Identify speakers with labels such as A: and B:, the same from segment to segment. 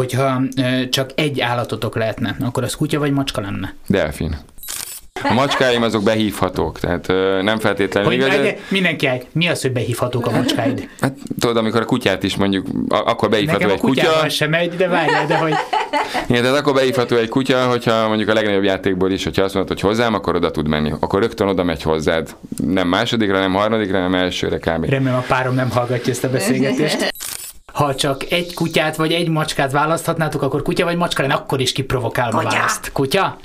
A: Hogyha csak egy állatotok lehetne, akkor az kutya vagy macska lenne?
B: Delfin. A macskáim azok behívhatók, tehát ö, nem feltétlenül
A: Hogy
B: igaz.
A: igaz, mindenki áll. Mi az, hogy behívhatók a macskáid?
B: Hát tudod, amikor a kutyát is mondjuk, a- akkor behívható
A: Nekem a
B: egy kutya.
A: kutyával sem megy, de várjál, de hogy
B: Igen, tehát akkor beívható egy kutya, hogyha mondjuk a legnagyobb játékból is, hogyha azt mondod, hogy hozzám, akkor oda tud menni. Akkor rögtön oda megy hozzád. Nem másodikra, nem harmadikra, nem elsőre kb.
A: remélem a párom nem hallgatja ezt a beszélgetést. Ha csak egy kutyát vagy egy macskát választhatnátok, akkor kutya vagy macska lenne, akkor is kiprovokálom a
C: Kutya.
A: választ. Kutya?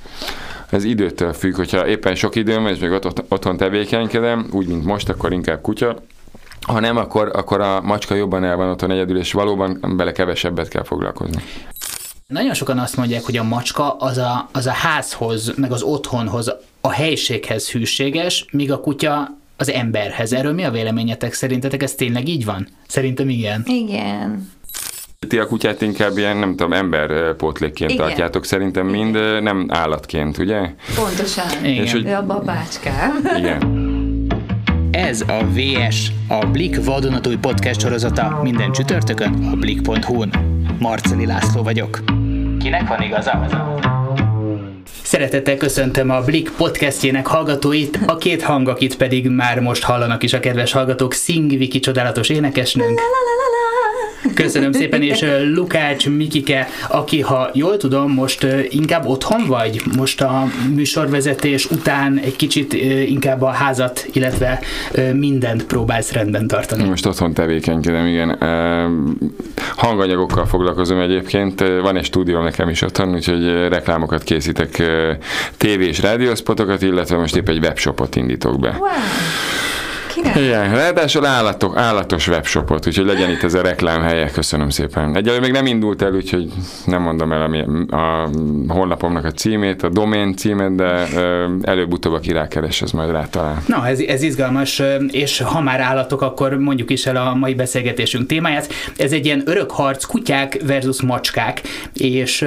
B: Ez időtől függ, hogyha éppen sok időm van, és még ott, otthon tevékenykedem, úgy, mint most, akkor inkább kutya. Ha nem, akkor, akkor a macska jobban el van otthon egyedül, és valóban bele kevesebbet kell foglalkozni.
A: Nagyon sokan azt mondják, hogy a macska az a, az a házhoz, meg az otthonhoz, a helységhez hűséges, míg a kutya az emberhez. Erről mi a véleményetek? Szerintetek ez tényleg így van? Szerintem igen.
C: Igen.
B: Ti a kutyát inkább ilyen, nem tudom, emberpótlékként
C: Igen.
B: tartjátok szerintem mind, nem állatként, ugye?
C: Pontosan.
A: Igen.
B: És hogy-
C: Ő a babácskám.
B: Igen.
A: Ez a VS, a Blik vadonatúj podcast sorozata minden csütörtökön a blik.hu-n. Marceli László vagyok. Kinek van igaza? Szeretettel köszöntöm a Blik podcastjének hallgatóit, a két hang, akit pedig már most hallanak is a kedves hallgatók, Szing Viki csodálatos énekesnőnk, Köszönöm szépen, és Lukács Mikike, aki, ha jól tudom, most inkább otthon vagy? Most a műsorvezetés után egy kicsit inkább a házat, illetve mindent próbálsz rendben tartani.
B: Most otthon tevékenykedem, igen. Hanganyagokkal foglalkozom egyébként. Van egy stúdió nekem is otthon, úgyhogy reklámokat készítek, ö, tévé és rádiószpotokat, illetve most épp egy webshopot indítok be.
C: Wow.
B: Igen, ráadásul állatok, állatos webshopot, úgyhogy legyen itt ez a reklám helye, köszönöm szépen. Egyelőre még nem indult el, úgyhogy nem mondom el a, mi- a honlapomnak a címét, a domén címet, de előbb-utóbb aki rákeres, az majd rátalál.
A: Na, ez, ez izgalmas, és ha már állatok, akkor mondjuk is el a mai beszélgetésünk témáját. Ez egy ilyen örök harc, kutyák versus macskák, és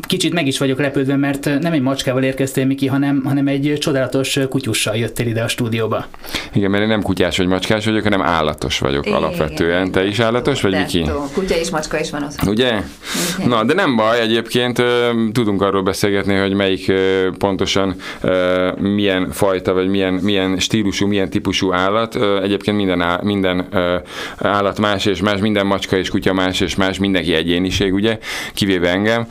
A: kicsit meg is vagyok lepődve, mert nem egy macskával érkeztél, Miki, hanem, hanem egy csodálatos kutyussal jöttél ide a stúdióba.
B: Igen, mert én nem kutyás vagy macskás vagyok, hanem állatos vagyok
C: Igen.
B: alapvetően. Te is állatos vagy, Viki?
C: Kutya és macska is van ott.
B: Ugye?
C: Igen.
B: Na, de nem baj, egyébként tudunk arról beszélgetni, hogy melyik pontosan milyen fajta, vagy milyen, milyen stílusú, milyen típusú állat. Egyébként minden, minden állat más és más, minden macska és kutya más és más, mindenki egyéniség, ugye? Kivéve engem.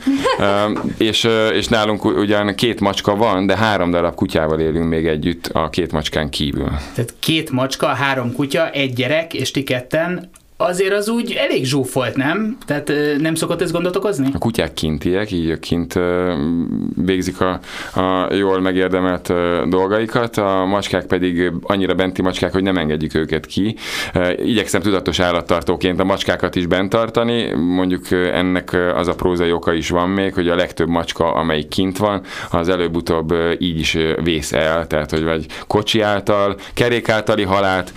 B: És, és nálunk ugyan két macska van, de három darab kutyával élünk még együtt a két macskán kívül.
A: Tehát két macska, három kutya, egy gyerek, és ti ketten, azért az úgy elég zsúfolt, nem? Tehát nem szokott ez gondot okozni?
B: A kutyák kintiek, így ők kint végzik a, a jól megérdemelt dolgaikat, a macskák pedig annyira benti macskák, hogy nem engedjük őket ki. Igyekszem tudatos állattartóként a macskákat is bent tartani, mondjuk ennek az a prózai oka is van még, hogy a legtöbb macska, amelyik kint van, az előbb-utóbb így is vész el, tehát hogy vagy kocsi által, kerék általi halált,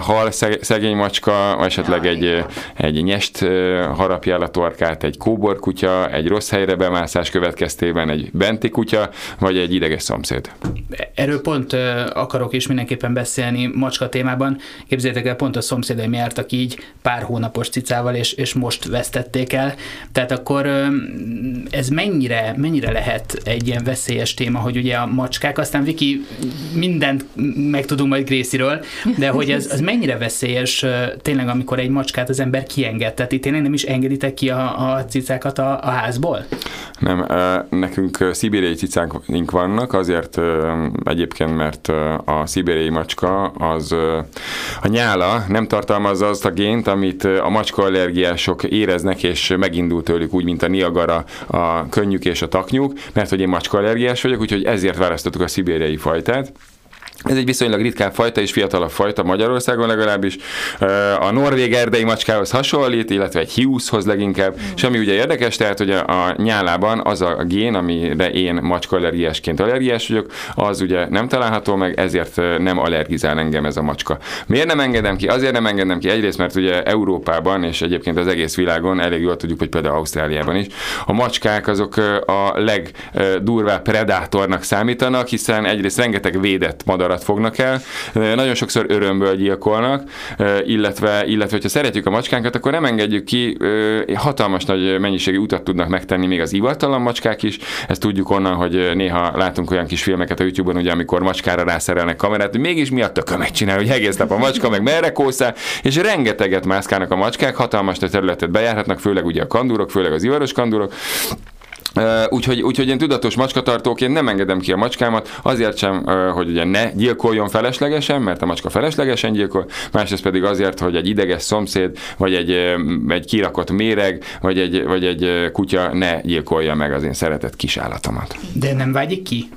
B: hal szeg- szegény macska, vagy esetleg egy, ö, egy nyest el a torkát, egy kóborkutya, egy rossz helyre bemászás következtében egy benti kutya, vagy egy ideges szomszéd.
A: Erről pont akarok is mindenképpen beszélni macska témában. Képzeljétek el, pont a szomszédaim jártak így pár hónapos cicával, és, és most vesztették el. Tehát akkor ez mennyire, mennyire lehet egy ilyen veszélyes téma, hogy ugye a macskák, aztán Viki, mindent megtudunk majd Gréciről, de hogy ez az mennyire veszélyes tényleg, amikor egy macskát az ember kienged, tehát itt tényleg nem is engeditek ki a, a cicákat a, a házból?
B: Nem, nekünk szibériai cicáink vannak, azért egyébként, mert a szibériai macska az a nyála nem tartalmazza azt a gént, amit a macska allergiások éreznek, és megindult tőlük úgy, mint a Niagara, a könnyük és a taknyuk, mert hogy én macska allergiás vagyok, úgyhogy ezért választottuk a szibériai fajtát. Ez egy viszonylag ritkább fajta és fiatalabb fajta Magyarországon legalábbis. A norvég erdei macskához hasonlít, illetve egy hiúszhoz leginkább. És ami ugye érdekes, tehát hogy a, nyálában az a gén, amire én macska-allergiásként allergiás vagyok, az ugye nem található meg, ezért nem allergizál engem ez a macska. Miért nem engedem ki? Azért nem engedem ki egyrészt, mert ugye Európában és egyébként az egész világon elég jól tudjuk, hogy például Ausztráliában is, a macskák azok a legdurvább predátornak számítanak, hiszen egyrészt rengeteg védett madarat fognak el. Nagyon sokszor örömből gyilkolnak, illetve, illetve hogyha szeretjük a macskánkat, akkor nem engedjük ki, hatalmas nagy mennyiségű utat tudnak megtenni még az ivartalan macskák is. Ezt tudjuk onnan, hogy néha látunk olyan kis filmeket a YouTube-on, ugye, amikor macskára rászerelnek kamerát, hogy mégis mi a tököm megcsinál, hogy egész nap a macska, meg merre kószál, és rengeteget mászkálnak a macskák, hatalmas területet bejárhatnak, főleg ugye a kandúrok, főleg az ivaros kandúrok, Úgyhogy, úgyhogy én tudatos macskatartóként nem engedem ki a macskámat, azért sem, hogy ugye ne gyilkoljon feleslegesen, mert a macska feleslegesen gyilkol, másrészt pedig azért, hogy egy ideges szomszéd, vagy egy, egy kirakott méreg, vagy egy, vagy egy kutya ne gyilkolja meg az én szeretett kisállatomat.
A: De nem vágyik ki?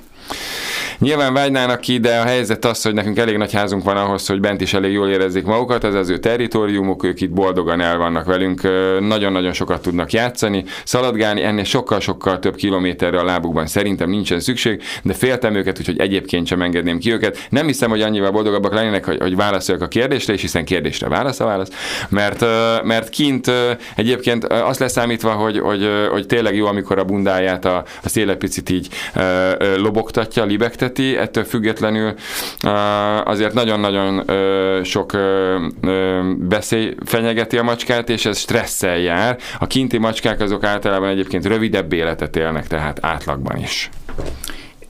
B: Nyilván vágynának ki, de a helyzet az, hogy nekünk elég nagy házunk van ahhoz, hogy bent is elég jól érezzék magukat, ez az ő territóriumuk, ők itt boldogan el vannak velünk, nagyon-nagyon sokat tudnak játszani, szaladgálni, ennél sokkal-sokkal több kilométerre a lábukban szerintem nincsen szükség, de féltem őket, úgyhogy egyébként sem engedném ki őket. Nem hiszem, hogy annyival boldogabbak lennének, hogy, hogy válaszoljak a kérdésre, és hiszen kérdésre válasz a válasz, mert, mert kint egyébként azt leszámítva, hogy, hogy, hogy tényleg jó, amikor a bundáját a, a széle picit így lobogtatja, libegteti, ettől függetlenül azért nagyon-nagyon sok beszély fenyegeti a macskát, és ez stresszel jár. A kinti macskák azok általában egyébként rövidebb életet élnek, tehát átlagban is.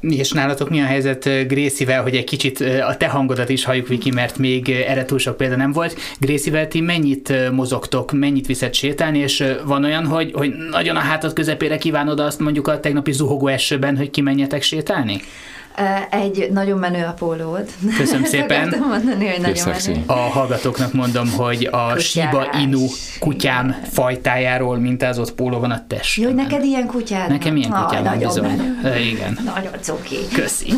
A: És nálatok mi a helyzet Grészivel, hogy egy kicsit a te hangodat is halljuk, Viki, mert még erre túl sok példa nem volt. Grészivel ti mennyit mozogtok, mennyit viszed sétálni, és van olyan, hogy, hogy nagyon a hátad közepére kívánod azt mondjuk a tegnapi zuhogó esőben, hogy kimenjetek sétálni?
C: Egy nagyon menő a pólód.
A: Köszönöm szépen.
C: mondani, hogy nagyon menő.
A: A hallgatóknak mondom, hogy a Kutyás. Shiba Inu kutyám Igen. fajtájáról mintázott póló van a test.
C: Jó, neked ilyen kutyád
A: Nekem ilyen kutyám van bizony.
C: Menő. Igen. Nagyon cuki.
A: Köszi.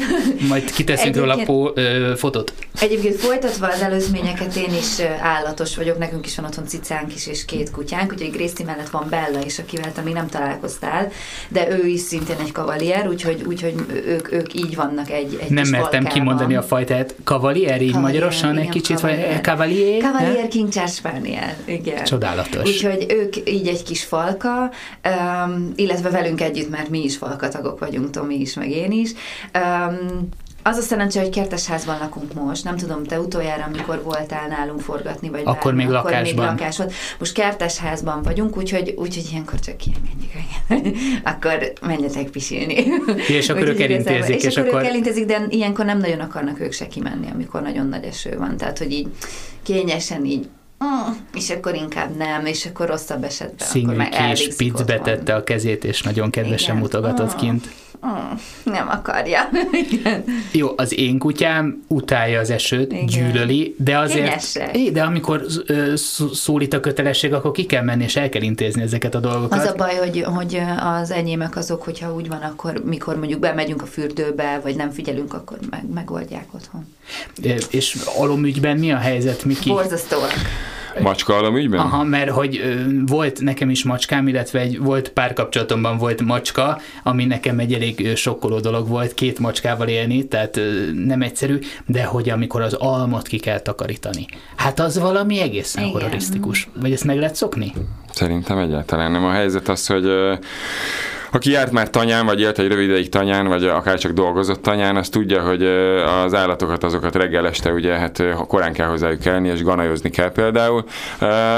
A: Majd kiteszünk róla pó, ö, fotót.
C: Egyébként folytatva az előzményeket, én is állatos vagyok, nekünk is van otthon cicánk is, és két kutyánk, úgyhogy Grészti mellett van Bella is, akivel te még nem találkoztál, de ő is szintén egy kavalier, úgyhogy, úgyhogy ők, ők így vannak egy, egy
A: Nem mertem valkában. kimondani a fajtát. Kavalier, így magyarosan igen, egy kicsit, vagy Cavalier?
C: Cavalier King Spaniel, igen.
A: Csodálatos.
C: Úgyhogy ők így egy kis falka, um, illetve velünk együtt, mert mi is falkatagok vagyunk, Tomi is, meg én is. Um, az a szerencsé, hogy kertesházban lakunk most. Nem tudom, te utoljára, amikor voltál nálunk forgatni, vagy
A: akkor bármi, még akkor lakásban.
C: még lakás volt. Most kertesházban vagyunk, úgyhogy, úgyhogy ilyenkor csak kiengedjük. akkor menjetek pisilni.
A: És akkor ők elintézik.
C: És, és akkor, akkor ők elintézik, de ilyenkor nem nagyon akarnak ők se kimenni, amikor nagyon nagy eső van. Tehát, hogy így kényesen így Mm, és akkor inkább nem, és akkor rosszabb esetben
A: akkor meg kis picbe tette a kezét, és nagyon kedvesen Igen. mutogatott mm. kint.
C: Mm, nem akarja.
A: Igen. Jó, az én kutyám utálja az esőt, Igen. gyűlöli, de azért, é, de amikor szólít a kötelesség, akkor ki kell menni, és el kell intézni ezeket a dolgokat.
C: Az a baj, hogy, hogy az enyémek azok, hogyha úgy van, akkor mikor mondjuk bemegyünk a fürdőbe, vagy nem figyelünk, akkor meg, megoldják otthon.
A: És alomügyben mi a helyzet, Miki?
C: Borzasztóak.
B: Macska ügyben?
A: Aha, mert hogy ö, volt nekem is macskám, illetve egy, volt párkapcsolatomban volt macska, ami nekem egy elég sokkoló dolog volt, két macskával élni, tehát ö, nem egyszerű, de hogy amikor az almot ki kell takarítani. Hát az valami egészen Igen. horrorisztikus. Vagy ezt meg lehet szokni?
B: Szerintem egyáltalán nem. A helyzet az, hogy aki járt már tanyán, vagy élt egy rövid ideig tanyán, vagy akár csak dolgozott tanyán, az tudja, hogy az állatokat, azokat reggel este ugye hát korán kell hozzájuk kelni, és ganajozni kell például.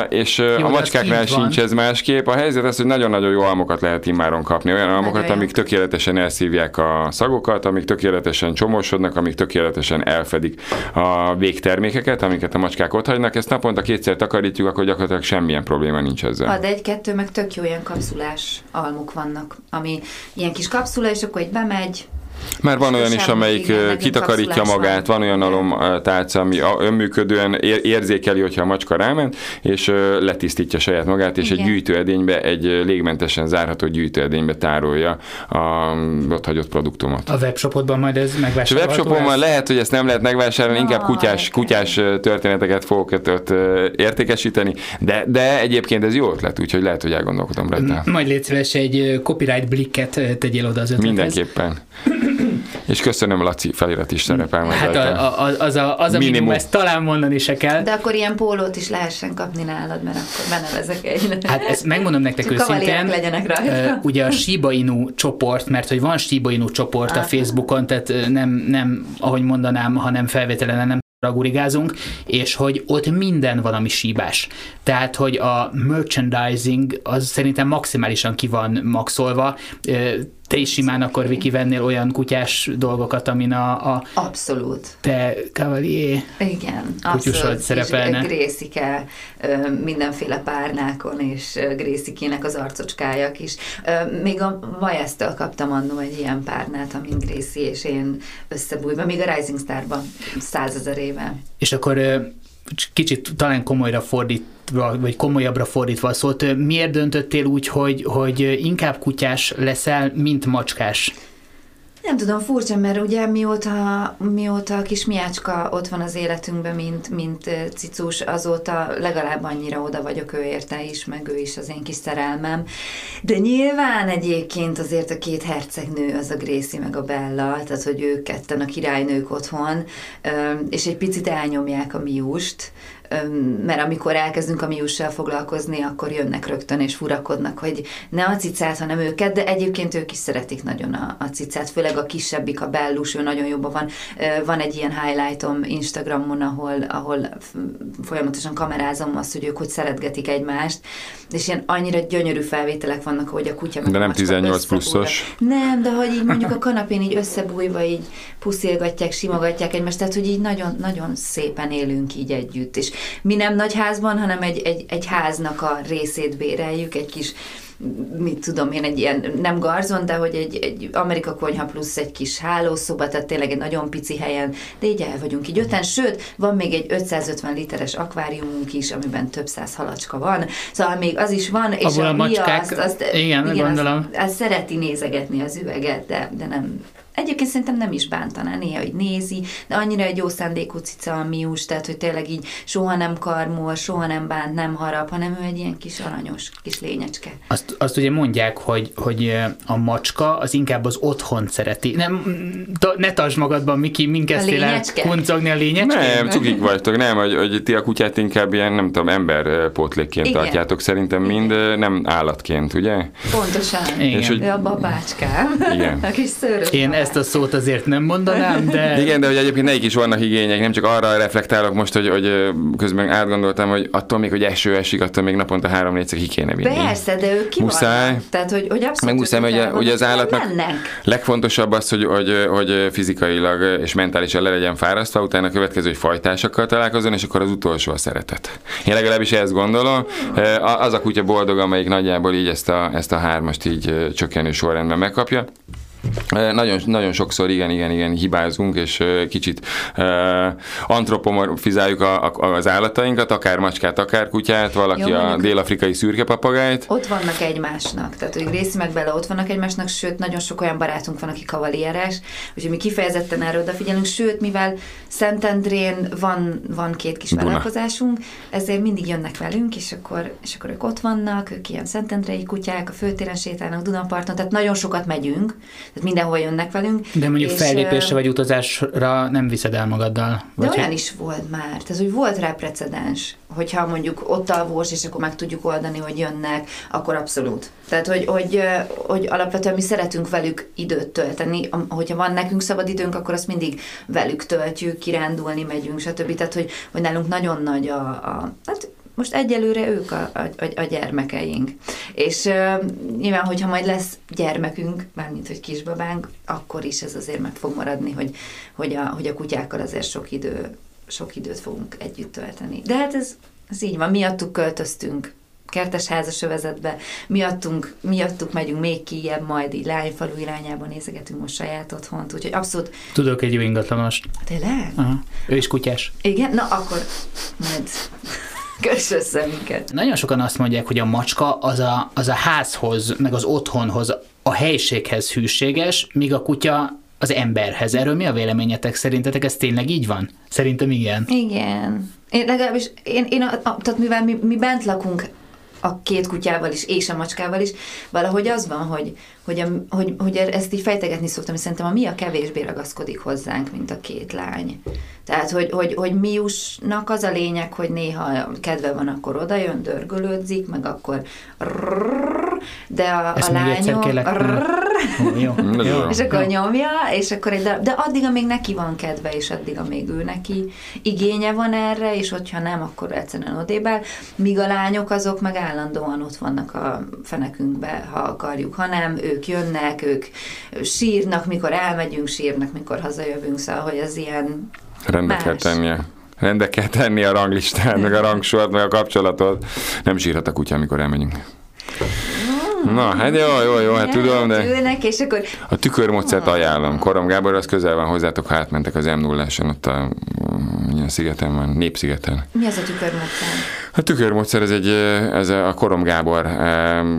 B: És jó, a macskáknál sincs ez másképp. A helyzet az, hogy nagyon-nagyon jó almokat lehet immáron kapni. Olyan almokat, amik tökéletesen elszívják a szagokat, amik tökéletesen csomósodnak, amik tökéletesen elfedik a végtermékeket, amiket a macskák ott hagynak. Ezt naponta kétszer takarítjuk, akkor gyakorlatilag semmilyen probléma nincs ezzel.
C: Ha, de egy-kettő meg tök jó ilyen kapszulás almuk vannak ami ilyen kis kapszula, és akkor egy bemegy,
B: mert van olyan is, amelyik kitakarítja magát, van olyan alomtálca, ami önműködően érzékeli, hogyha a macska ráment, és letisztítja saját magát, és Igen. egy gyűjtőedénybe, egy légmentesen zárható gyűjtőedénybe tárolja a ott hagyott produktumot.
A: A webshopodban majd ez megvásárolható?
B: A webshopon lehet, hogy ezt nem lehet megvásárolni, inkább kutyás, kutyás történeteket fogok ott értékesíteni, de, de egyébként ez jó ötlet, úgyhogy lehet, hogy elgondolkodom rajta.
A: Majd légy szíves, egy copyright blikket tegyél oda az ötlethez.
B: Mindenképpen. És köszönöm, Laci felirat is szerepel
A: Hát a, a, az a, az a minimum.
B: Minimum.
A: ezt talán mondani se kell.
C: De akkor ilyen pólót is lehessen kapni nálad, mert akkor benevezek egy.
A: Hát ezt megmondom nektek
C: Csak
A: őszintén.
C: legyenek rajta.
A: Ugye a Shiba Inu csoport, mert hogy van Shiba Inu csoport a. Facebookon, tehát nem, nem, ahogy mondanám, hanem felvételen nem ragurigázunk, és hogy ott minden valami síbás. Tehát, hogy a merchandising az szerintem maximálisan ki van maxolva. Te is simán akkor Viki vennél olyan kutyás dolgokat, amin a, a
C: Abszolút.
A: te Cavalier
C: Igen, abszolút.
A: szerepelne.
C: És Grészike mindenféle párnákon, és Grészikének az arcocskájak is. Még a Vajesztől kaptam annó egy ilyen párnát, amin Grészi és én összebújva, még a Rising Starban százezer éve.
A: És akkor kicsit talán komolyra fordítva, vagy komolyabbra fordítva ö, miért döntöttél úgy, hogy, hogy inkább kutyás leszel, mint macskás?
C: Nem tudom, furcsa, mert ugye mióta, mióta a kis miácska ott van az életünkben, mint, mint cicus, azóta legalább annyira oda vagyok ő érte is, meg ő is az én kis szerelmem. De nyilván egyébként azért a két hercegnő, az a Gracie meg a Bella, tehát hogy ők ketten a királynők otthon, és egy picit elnyomják a miust, mert amikor elkezdünk a miussal foglalkozni, akkor jönnek rögtön és furakodnak, hogy ne a cicát, hanem őket, de egyébként ők is szeretik nagyon a, a cicát, főleg a kisebbik, a Bellus, ő nagyon jobban van. Van egy ilyen highlightom Instagramon, ahol, ahol folyamatosan kamerázom azt, hogy ők hogy szeretgetik egymást, és ilyen annyira gyönyörű felvételek vannak, hogy a kutya meg
B: De nem
C: macska
B: 18
C: összebújva.
B: pluszos.
C: Nem, de hogy így mondjuk a kanapén így összebújva, így puszilgatják, simogatják egymást, tehát hogy így nagyon, nagyon szépen élünk így együtt. És mi nem nagy házban, hanem egy, egy, egy háznak a részét béreljük, egy kis mit tudom én, egy ilyen, nem garzon, de hogy egy, egy Amerika konyha plusz egy kis hálószoba, tehát tényleg egy nagyon pici helyen, de így el vagyunk így öten, sőt, van még egy 550 literes akváriumunk is, amiben több száz halacska van, szóval még az is van, és
A: Abból a
C: a,
A: macskák-
C: azt, azt,
A: igen, gondolom.
C: Azt, azt szereti nézegetni az üveget, de, de nem, Egyébként szerintem nem is bántaná néha, hogy nézi, de annyira egy jó szándékú cica a mius, tehát hogy tényleg így soha nem karmol, soha nem bánt, nem harap, hanem ő egy ilyen kis aranyos kis lényecske.
A: Azt, azt ugye mondják, hogy, hogy a macska az inkább az otthon szereti. Nem, ne tartsd magadban, Miki, mind kezdtél el kuncogni a lényecskén?
B: Nem, cukik vagytok, nem, hogy, hogy ti a kutyát inkább ilyen, nem tudom, emberpótlékként
C: Igen.
B: tartjátok szerintem mind, nem állatként, ugye?
C: Pontosan.
A: Igen.
B: És hogy-
C: Ő a babácskám.
B: Igen.
C: A kis szőrös
A: Én. Ezt a szót azért nem mondanám, de...
B: Igen, de hogy egyébként nekik is vannak igények, nem csak arra reflektálok most, hogy, hogy közben átgondoltam, hogy attól még, hogy eső esik, attól még naponta három-négyszer ki kéne vinni.
C: Persze, de ők ki
B: Muszáj.
C: Tehát, hogy, hogy abszolút
B: Meg muszáj,
C: el vannak,
B: ugye az
C: nem
B: állatnak
C: mennek.
B: legfontosabb az, hogy, hogy, hogy fizikailag és mentálisan le legyen fárasztva, utána a következő, hogy fajtásokkal találkozzon, és akkor az utolsó a szeretet. Én legalábbis ezt gondolom. A- Az a kutya boldog, amelyik nagyjából így ezt a, ezt a hármast így csökkenő sorrendben megkapja. Nagyon, nagyon sokszor igen, igen, igen hibázunk, és kicsit uh, antropomorfizáljuk a, a, az állatainkat, akár macskát, akár kutyát, valaki
C: Jó,
B: a dél-afrikai szürke papagájt.
C: Ott vannak egymásnak, tehát hogy Gracie meg Bella ott vannak egymásnak, sőt, nagyon sok olyan barátunk van, aki kavalieres, úgyhogy mi kifejezetten erre odafigyelünk, sőt, mivel Szentendrén van, van két kis
B: Duna.
C: vállalkozásunk, ezért mindig jönnek velünk, és akkor, és akkor ők ott vannak, ők ilyen szentendrei kutyák, a főtéren sétálnak, Dunaparton, tehát nagyon sokat megyünk, tehát mindenhol jönnek velünk.
A: De mondjuk
C: és,
A: fellépésre vagy utazásra nem viszed el magaddal.
C: De
A: Vagy
C: olyan
A: hogy-
C: is volt már, tehát hogy volt rá precedens, hogyha mondjuk ott alvós, és akkor meg tudjuk oldani, hogy jönnek, akkor abszolút. Tehát, hogy, hogy, hogy alapvetően mi szeretünk velük időt tölteni, hogyha van nekünk szabad időnk, akkor azt mindig velük töltjük, kirándulni megyünk, stb. Tehát, hogy, hogy nálunk nagyon nagy a, a hát most egyelőre ők a, a, a, gyermekeink. És uh, nyilván, hogyha majd lesz gyermekünk, mármint, hogy kisbabánk, akkor is ez azért meg fog maradni, hogy, hogy, a, hogy a kutyákkal azért sok idő sok időt fogunk együtt tölteni. De hát ez, ez így van, miattuk költöztünk kertes házas övezetbe, miattunk, miattuk megyünk még kijebb, majd így lányfalu irányába nézegetünk most saját otthont, úgyhogy abszolút,
A: Tudok egy jó ingatlanost.
C: tényleg?
A: Aha. Ő is kutyás.
C: Igen? Na akkor majd kös össze minket.
A: Nagyon sokan azt mondják, hogy a macska az a, az a házhoz, meg az otthonhoz, a helységhez hűséges, míg a kutya az emberhez. Erről mi a véleményetek? Szerintetek ez tényleg így van? Szerintem igen.
C: Igen. Én legalábbis, én, én a, a, tehát mivel mi, mi bent lakunk a két kutyával is, és a macskával is, valahogy az van, hogy, hogy, a, hogy, hogy ezt így fejtegetni szoktam, és szerintem a mi a kevésbé ragaszkodik hozzánk, mint a két lány. Tehát, hogy, hogy, hogy Miusnak az a lényeg, hogy néha kedve van, akkor oda jön, dörgölődzik, meg akkor de a,
A: Ezt
C: a lányok
A: jó, jó.
C: és akkor nyomja, és akkor egy darab, de addig, amíg neki van kedve, és addig, amíg ő neki igénye van erre, és hogyha nem, akkor egyszerűen odébál, míg a lányok azok meg állandóan ott vannak a fenekünkbe, ha akarjuk, ha nem, ők jönnek, ők sírnak, mikor elmegyünk, sírnak, mikor hazajövünk, szóval, hogy az ilyen
B: Rendbe kell tennie. Rendbe kell tenni a ranglistát, meg a rangsort, meg a kapcsolatot. Nem sírhat a kutya, amikor elmegyünk. Na, hát jó, jó, jó, hát tudom, de
C: Ülnek, és akkor
B: a tükörmódszert ajánlom. Korom Gábor, az közel van hozzátok, ha átmentek az m 0 ott a milyen szigeten van, Népszigeten.
C: mi az a tükörmódszer?
B: A tükörmódszer ez egy, ez a Korom Gábor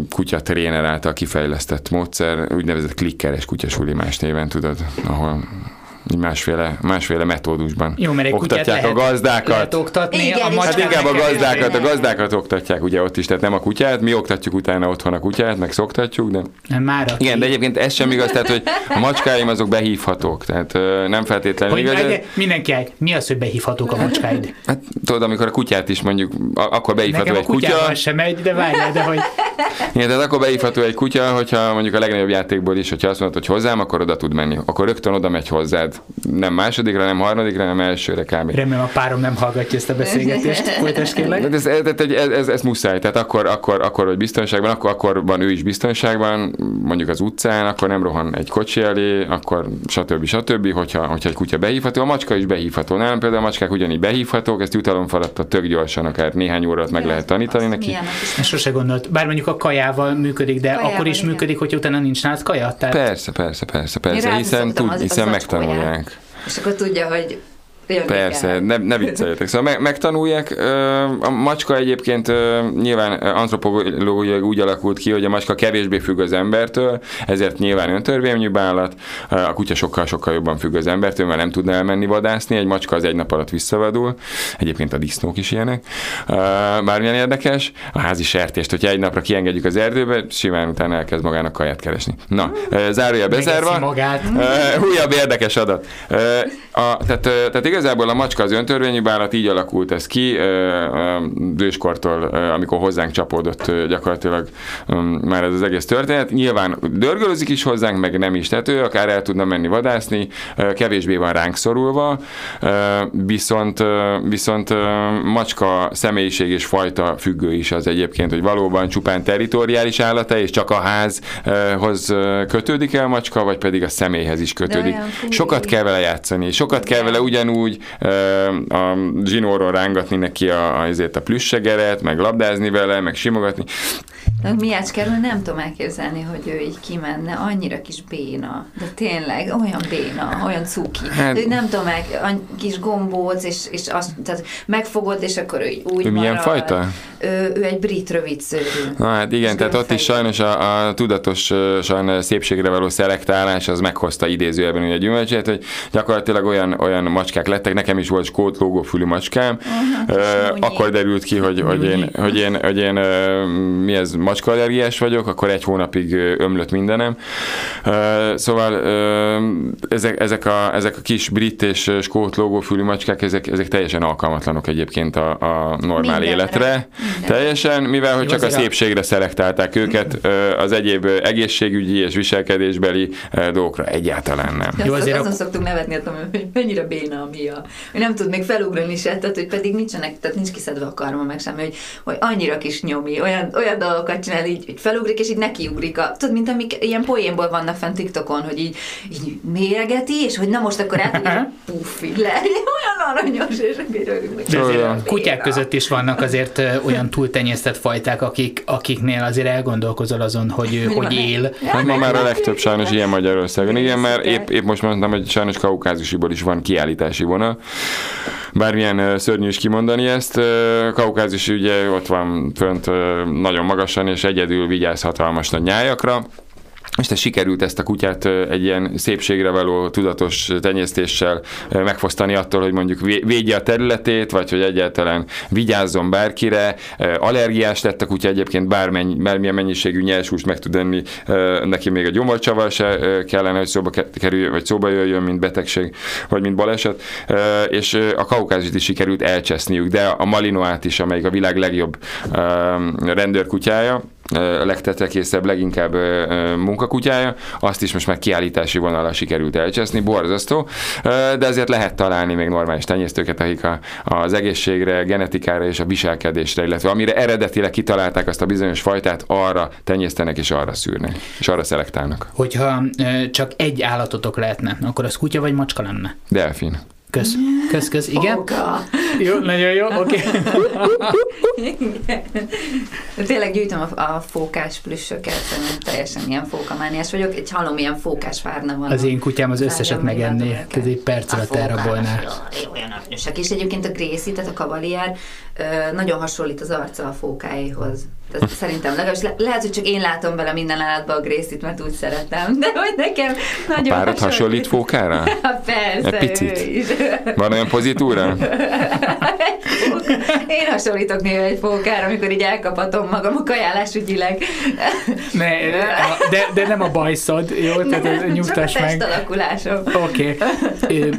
B: kutya tréner által kifejlesztett módszer, úgynevezett klikkeres kutyasuli más néven, tudod, ahol másféle, másféle metódusban
A: Jó, mert
B: oktatják
A: lehet,
B: a gazdákat.
A: lehet oktatni,
C: Igen,
A: a
B: Hát inkább a gazdákat, a
C: kevésbé.
B: gazdákat oktatják ugye ott is, tehát nem a kutyát, mi oktatjuk utána otthon a kutyát, meg szoktatjuk, de
A: Nem, már aki.
B: igen, de egyébként ez sem igaz, tehát hogy a macskáim azok behívhatók, tehát nem feltétlenül
A: hogy
B: igaz.
A: meg, mindenki el, mi az, hogy behívhatók a macskáid?
B: Hát tudod, amikor a kutyát is mondjuk, a- akkor behívható
A: Nekem a
B: egy kutya,
A: sem megy, de várjál, de hogy
B: Igen, tehát akkor beívható egy kutya, hogyha mondjuk a legnagyobb játékból is, hogyha azt mondod, hogy hozzám, akkor oda tud menni. Akkor rögtön oda megy hozzád. Nem másodikra, nem harmadikra, nem elsőre kb.
A: remélem a párom nem hallgatja ezt a beszélgetést. Folytasd kérlek.
B: De ez, ez, ez, ez, ez, muszáj, tehát akkor, akkor, akkor vagy biztonságban, akkor, akkor van ő is biztonságban, mondjuk az utcán, akkor nem rohan egy kocsi elé, akkor stb. stb. Hogyha, hogyha egy kutya behívható, a macska is behívható. Nálam például a macskák ugyanígy behívhatók, ezt jutalomfalattal tök gyorsan, akár néhány órát meg lehet tanítani
C: Az
B: neki.
A: sose gondolt. Bár mondjuk a kajával működik, de
C: Kajával,
A: akkor is
C: igen.
A: működik, hogy utána nincs nálad kaja. Tehát
B: Persze, persze, persze, persze,
C: rázni
B: hiszen, tud,
C: az-
B: hiszen
C: az acskóját. És akkor tudja, hogy jönni
B: Persze,
C: kell.
B: ne, ne vicceljetek. Szóval meg, megtanulják. A macska egyébként nyilván antropológiai úgy alakult ki, hogy a macska kevésbé függ az embertől, ezért nyilván öntörvényű állat. A kutya sokkal-sokkal jobban függ az embertől, mert nem tudna elmenni vadászni. Egy macska az egy nap alatt visszavadul. Egyébként a disznók is ilyenek. Bármilyen érdekes. A házi sertést, hogyha egy napra kiengedjük az erdőbe, simán utána elkezd magának kaját keresni. Na, zárója bezárva. újabb érdekes adat. A, tehát, tehát igazából a macska az öntörvényű állat, így alakult ez ki, ö, ö, őskortól, ö, amikor hozzánk csapódott gyakorlatilag már ez az egész történet. Nyilván dörgölözik is hozzánk, meg nem is, tehát ő akár el tudna menni vadászni, kevésbé van ránk szorulva, viszont, viszont macska személyiség és fajta függő is az egyébként, hogy valóban csupán territoriális állata, és csak a házhoz kötődik el a macska, vagy pedig a személyhez is kötődik. Sokat kell vele játszani, sokat kell vele ugyanúgy ö, a zsinórról rángatni neki a, azért a plüssegeret, meg labdázni vele, meg simogatni.
C: Na, Miácskáról nem tudom elképzelni, hogy ő így kimenne, annyira kis béna, de tényleg olyan béna, olyan cuki.
B: Hát-
C: de nem tudom, any- kis gombóc, és, és azt, tehát megfogod, és akkor ő úgy
B: Ő milyen
C: marad.
B: fajta?
C: Ő, ő egy brit rövidszőrű.
B: Na hát igen, tehát ott is sajnos a, a tudatosan szépségre való szelektálás az meghozta idézőjelben ugye a gyümölcsét, hogy gyakorlatilag olyan, olyan macskák lettek, nekem is volt skót lógófülű macskám,
C: kis nyúnyi.
B: akkor derült ki, hogy, hogy én, hogy én, hogy én ö, mi ez, macskaallergiás vagyok, akkor egy hónapig ömlött mindenem. Ö, Szóval ö, ezek, ezek, a, ezek a kis brit és skót lógófülű macskák, ezek, ezek teljesen alkalmatlanok egyébként a, a normál
C: Mindenre.
B: életre.
C: Mindenre.
B: Teljesen, mivel hogy
A: Jó,
B: csak a
A: azért a-
B: szépségre szelektálták őket, az egyéb egészségügyi és viselkedésbeli dolgokra egyáltalán nem.
A: Jó,
C: azt,
A: azért a-
C: azon szoktunk nevetni, attól, hogy mennyire béna a Mia. Ő nem tud még felugrani se, tehát hogy pedig nincsenek, tehát nincs kiszedve a karma meg semmi, hogy, hogy annyira kis nyomi, olyan, olyan dolgokat csinál, így, hogy felugrik, és így nekiugrik. A, tudod, mint amik ilyen poénból vannak fent TikTokon, hogy így, így méregeti, és hogy na most akkor át, így puff, így le, olyan aranyos, és akkor
A: kutyák között is vannak azért olyan túltenyésztett fajták, akik, akiknél azért elgondolkozol azon, hogy ő hogy él.
B: Hát ma már a legtöbb sajnos ilyen Magyarországon. Igen, mert épp, épp most mondtam, hogy sajnos kaukázusiból is van kiállítási vonal. Bármilyen szörnyű is kimondani ezt, kaukázus ugye ott van fönt nagyon magasan, és egyedül vigyáz hatalmas nagy nyájakra, és te sikerült ezt a kutyát egy ilyen szépségre való tudatos tenyésztéssel megfosztani attól, hogy mondjuk védje a területét, vagy hogy egyáltalán vigyázzon bárkire. Allergiás lett a kutya egyébként bármennyi, bármilyen mennyiségű nyershúst meg tud enni, neki még a gyomorcsavar se kellene, hogy szóba kerüljön, vagy szóba jöjjön, mint betegség, vagy mint baleset. És a kaukázsit is sikerült elcseszniük, de a malinoát is, amelyik a világ legjobb rendőrkutyája, a legtetekészebb, leginkább munkakutyája, azt is most már kiállítási vonalra sikerült elcseszni, borzasztó, de azért lehet találni még normális tenyésztőket, akik a, az egészségre, genetikára és a viselkedésre, illetve amire eredetileg kitalálták azt a bizonyos fajtát, arra tenyésztenek és arra szűrnek, és arra szelektálnak.
A: Hogyha csak egy állatotok lehetne, akkor az kutya vagy macska lenne?
B: Delfin.
A: Kösz, kösz, kösz, igen.
C: Fóka.
A: Jó, nagyon jó, oké.
C: Igen. Tényleg gyűjtöm a, a fókás plüssöket, teljesen ilyen fókamániás vagyok. Egy halom ilyen fókás várna van.
A: Az én kutyám az összeset megenné, ez egy perc alatt elrabolná.
C: Olyan. És egyébként a Gracie, tehát a kavalier nagyon hasonlít az arca a fókáéhoz. Tehát szerintem legalábbis le, lehet, hogy csak én látom bele minden állatban a Gracie-t, mert úgy szeretem, de hogy nekem nagyon
B: A párat hasonlít fókára?
C: Persze,
B: Egy picit.
C: ő is.
B: Van olyan pozitúra?
C: Én hasonlítok néha egy fókára, amikor így elkapatom magam a kajálás ügyileg.
A: Ne, de, de nem a bajszod, jó? Tehát ez,
C: Csak a
A: nyugtass meg.
C: testalakulásom.
A: Oké. Okay.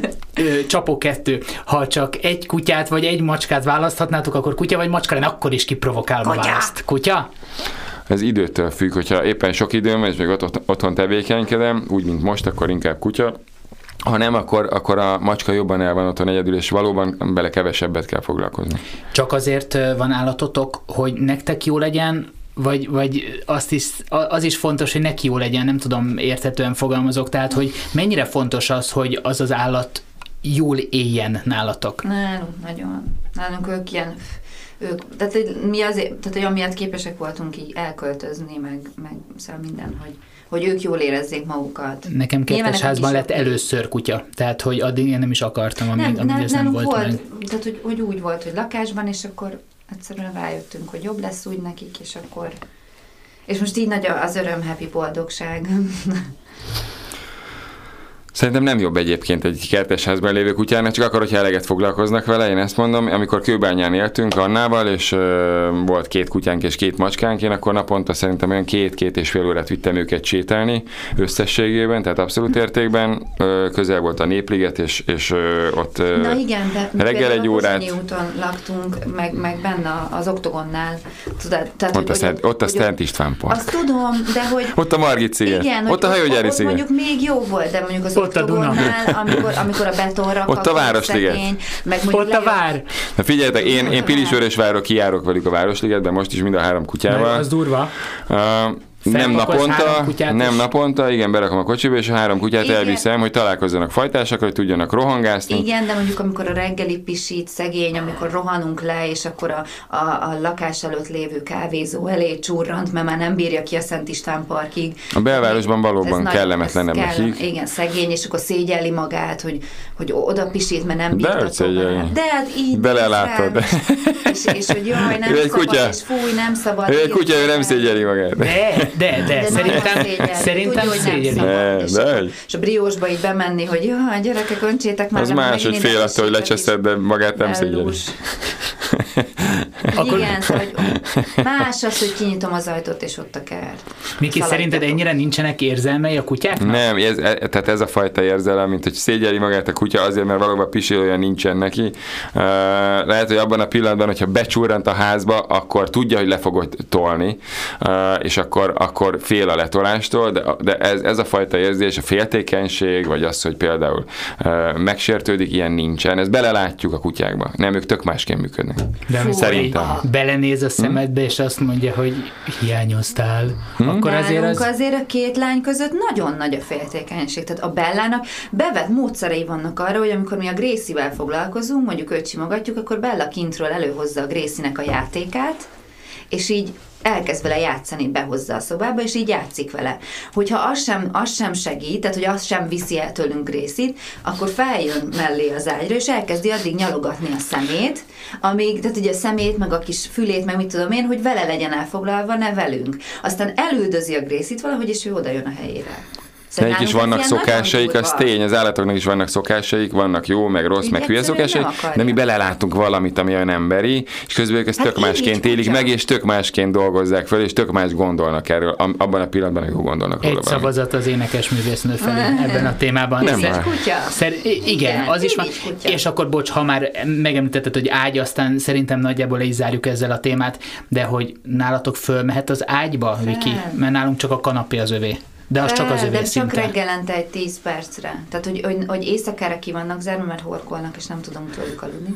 A: Csapó kettő. Ha csak egy kutyát vagy egy macskát választhatnátok, akkor kutya vagy macska lenne, akkor is kiprovokálom a
C: Kutya.
A: választ. Kutya?
B: Ez időtől függ, hogyha éppen sok időm van, és még ott, otthon tevékenykedem, úgy, mint most, akkor inkább kutya. Ha nem, akkor, akkor a macska jobban el van otthon egyedül, és valóban bele kevesebbet kell foglalkozni.
A: Csak azért van állatotok, hogy nektek jó legyen, vagy, vagy azt is, az is fontos, hogy neki jó legyen, nem tudom, érthetően fogalmazok, tehát, hogy mennyire fontos az, hogy az az állat jól éljen nálatok.
C: Nálunk nagyon. Nálunk ők ilyen, ők, tehát hogy mi azért, tehát hogy amiatt képesek voltunk így elköltözni, meg, meg szóval minden, hogy, hogy ők jól érezzék magukat.
A: Nekem
C: Nyilván
A: kertes
C: nekem
A: házban
C: is
A: lett először kutya, tehát, hogy addig én nem is akartam, amíg,
C: Nem,
A: amíg
C: nem,
A: ez nem
C: nem
A: volt,
C: volt,
A: meg.
C: tehát hogy, hogy úgy volt, hogy lakásban, és akkor egyszerűen rájöttünk, hogy jobb lesz úgy nekik, és akkor és most így nagy az öröm, happy boldogság.
B: Szerintem nem jobb egyébként egy kertesházban lévő kutyának, csak akkor, hogyha eleget foglalkoznak vele, én ezt mondom. Amikor kőbányán éltünk Annával, és ö, volt két kutyánk és két macskánk, én akkor naponta szerintem olyan két-két és fél órát vittem őket sétálni összességében, tehát abszolút értékben. Ö, közel volt a népliget, és, és ö, ott ö,
C: Na igen, de
B: reggel egy
C: a
B: órát.
C: Úton laktunk, meg, meg benne az oktogonnál. Tudod, tehát,
B: ott a,
C: hogy-
B: Szent,
C: hogy-
B: ott a
C: hogy-
B: Szent István Park.
C: Azt tudom, de hogy
B: Ott a Margit sziget.
C: igen,
B: ott a hajógyári sziget.
C: mondjuk még jó volt, de mondjuk az
A: Ott a Duna.
C: amikor, amikor a betonra
B: Ott a Városliget.
C: meg
A: Ott a vár.
B: Na figyeljetek, én, én Pilisvörösvárról kijárok velük a Városligetben, most is mind a három
A: Na,
B: kutyával.
A: az durva.
B: Uh, nem naponta, nem
A: is?
B: naponta, igen, berakom a kocsiba, és a három kutyát
C: Igen.
B: elviszem, hogy találkozzanak fajtásakkal, hogy tudjanak rohangászni.
C: Igen, de mondjuk amikor a reggeli pisít, szegény, amikor rohanunk le, és akkor a, a, a lakás előtt lévő kávézó elé csurrant, mert már nem bírja ki a Szent István parkig.
B: A belvárosban valóban kellemetlenebb
C: ez kellem-
B: nekik.
C: Igen, szegény, és akkor szégyelli magát, hogy, hogy oda pisít, mert nem
B: De
C: bírta tovább. De hát így
B: Beleláttad.
C: néz rám, És, és hogy jaj, nem
B: Ő
C: szabad,
B: kutya.
C: és fúj, nem szabad.
B: Ő egy kutya, ő nem
C: el.
B: szégyeli magát.
A: De, de, de,
C: De
A: szerintem,
C: szégyelli.
A: szerintem
C: Tudja, hogy nem.
B: De,
C: és,
B: de
C: és a briósba így bemenni, hogy jaj, gyerekek, öntsétek már
B: Az más, hogy fél attól, hogy lecseszed, de magát nem szégyeli.
A: Akkor-
C: Igen, szóval, hogy más az, hogy kinyitom az ajtót, és ott a kert.
A: Miki,
C: Szaladjatok.
A: szerinted ennyire nincsenek érzelmei a kutyáknak?
B: Nem, ez, e, tehát ez a fajta érzelem, mint hogy szégyeli magát a kutya azért, mert valóban pisilője nincsen neki. Uh, lehet, hogy abban a pillanatban, hogyha becsurrant a házba, akkor tudja, hogy le fogod tolni, uh, és akkor, akkor fél a letolástól, de, de ez, ez a fajta érzés, a féltékenység, vagy az, hogy például uh, megsértődik, ilyen nincsen. Ezt belelátjuk a kutyákba. Nem, ők tök másként működnek.
A: De amikor
B: Szerintem.
A: belenéz a szemedbe, és azt mondja, hogy hiányoztál, akkor azért az...
C: azért a két lány között nagyon nagy a féltékenység. Tehát a Bellának bevett módszerei vannak arra, hogy amikor mi a Gracie-vel foglalkozunk, mondjuk őt simogatjuk, akkor Bella kintről előhozza a Gracie-nek a játékát, és így elkezd vele játszani, behozza a szobába, és így játszik vele. Hogyha az sem, az sem segít, tehát hogy az sem viszi el tőlünk részét, akkor feljön mellé az ágyra, és elkezdi addig nyalogatni a szemét, amíg, tehát ugye a szemét, meg a kis fülét, meg mit tudom én, hogy vele legyen elfoglalva, ne velünk. Aztán elüldözi a Grészit valahogy, és ő oda jön a helyére.
B: Nekik is vannak szokásaik, az tény, az állatoknak is vannak szokásaik, vannak jó, meg rossz,
C: Így
B: meg hülye szokásaik, de mi belelátunk valamit, ami olyan emberi, és közben ők ezt
C: Hát
B: tök másként élik meg, és tök másként dolgozzák fel, és tök más gondolnak erről, abban a pillanatban, hogy jó gondolnak róla
A: Egy
B: valamit.
A: szavazat az énekesművésznő felé ebben a témában.
B: Nem
A: Szer-. Szer- igen,
C: Igen,
A: az is van. És akkor, bocs, ha már megemlítetted, hogy ágy, aztán szerintem nagyjából le is zárjuk ezzel a témát, de hogy nálatok fölmehet az ágyba, Viki? Mert nálunk csak a kanapé az övé. De az csak az
C: De
A: övé
C: csak
A: szinte.
C: reggelente egy 10 percre. Tehát, hogy, hogy, hogy éjszakára ki vannak zárva, mert horkolnak, és nem tudunk tőlük aludni.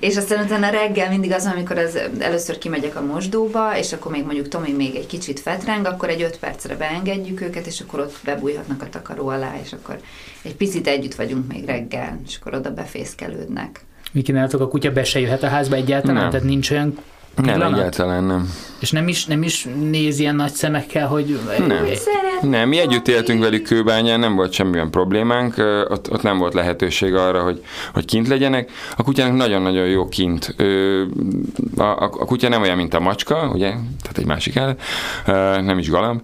C: És aztán utána reggel mindig az, amikor az, először kimegyek a mosdóba, és akkor még mondjuk Tomi még egy kicsit fetreng, akkor egy 5 percre beengedjük őket, és akkor ott bebújhatnak a takaró alá, és akkor egy picit együtt vagyunk még reggel, és akkor oda befészkelődnek.
A: Viki, nálatok a kutya be se jöhet a házba egyáltalán?
B: Nem.
A: Tehát nincs olyan
B: Nem,
A: pillanat?
B: egyáltalán nem.
A: És nem is, nem is néz ilyen nagy szemekkel, hogy...
B: Nem. Nem, mi együtt éltünk velük kőbányán, nem volt semmilyen problémánk, ott, ott nem volt lehetőség arra, hogy, hogy kint legyenek. A kutyának nagyon-nagyon jó kint. A, a, a kutya nem olyan, mint a macska, ugye? Tehát egy másik állat, nem is galamb.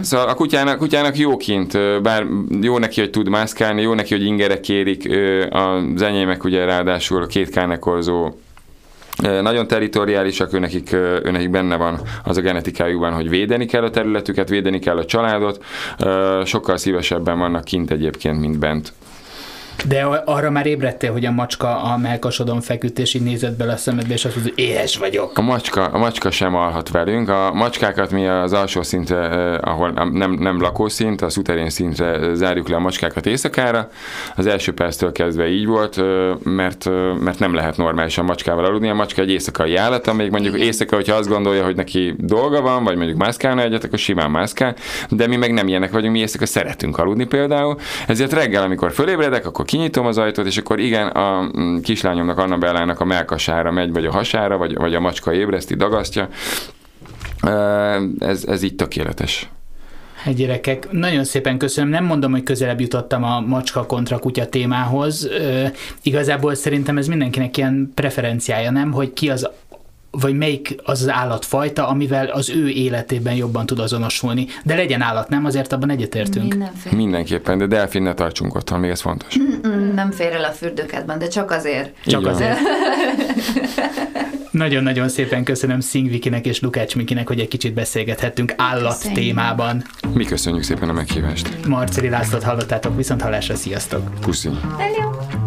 B: Szóval a kutyának, kutyának jó kint, bár jó neki, hogy tud mászkálni, jó neki, hogy ingerek kérik. Az enyémek ugye ráadásul két kánekolzó Ö, Nagyon territoriálisak, őnekik, őnekik benne van az a genetikájukban, hogy védeni kell a területüket, védeni kell a családot, sokkal szívesebben vannak kint egyébként, mint bent.
A: De arra már ébredtél, hogy a macska a melkasodon feküdt, és így nézett bele a szemedbe, és azt mondta, hogy éhes vagyok.
B: A macska, a macska sem alhat velünk. A macskákat mi az alsó szintre, eh, ahol nem, nem lakószint, a szuterén szintre zárjuk le a macskákat éjszakára. Az első perctől kezdve így volt, eh, mert, eh, mert nem lehet normálisan macskával aludni. A macska egy éjszakai állat, amíg mondjuk éjszaka, hogyha azt gondolja, hogy neki dolga van, vagy mondjuk mászkálna egyet, akkor simán mászkál, de mi meg nem ilyenek vagyunk, mi éjszaka szeretünk aludni például. Ezért reggel, amikor fölébredek, akkor kinyitom az ajtót, és akkor igen, a mm, kislányomnak, Annabellának a melkasára megy, vagy a hasára, vagy, vagy a macska ébreszti, dagasztja. Ez, ez így tökéletes.
A: Hát gyerekek, nagyon szépen köszönöm. Nem mondom, hogy közelebb jutottam a macska kontra kutya témához. Ö, igazából szerintem ez mindenkinek ilyen preferenciája, nem? Hogy ki az vagy melyik az az állatfajta, amivel az ő életében jobban tud azonosulni. De legyen állat, nem? Azért abban egyetértünk.
C: Mindenféle.
B: Mindenképpen, de delfin ne tartsunk otthon, még ez fontos.
C: Mm, Nem fér el a fürdőkádban, de csak azért.
A: Csak
B: van.
A: azért. Nagyon-nagyon szépen köszönöm Szing Vikinek és Lukács Mikinek, hogy egy kicsit beszélgethettünk állat
C: Köszönjük.
A: témában.
B: Mi köszönjük szépen a meghívást.
A: Marceli Lászlót hallottátok, viszont hallásra, sziasztok!
B: Puszi.
C: Hello.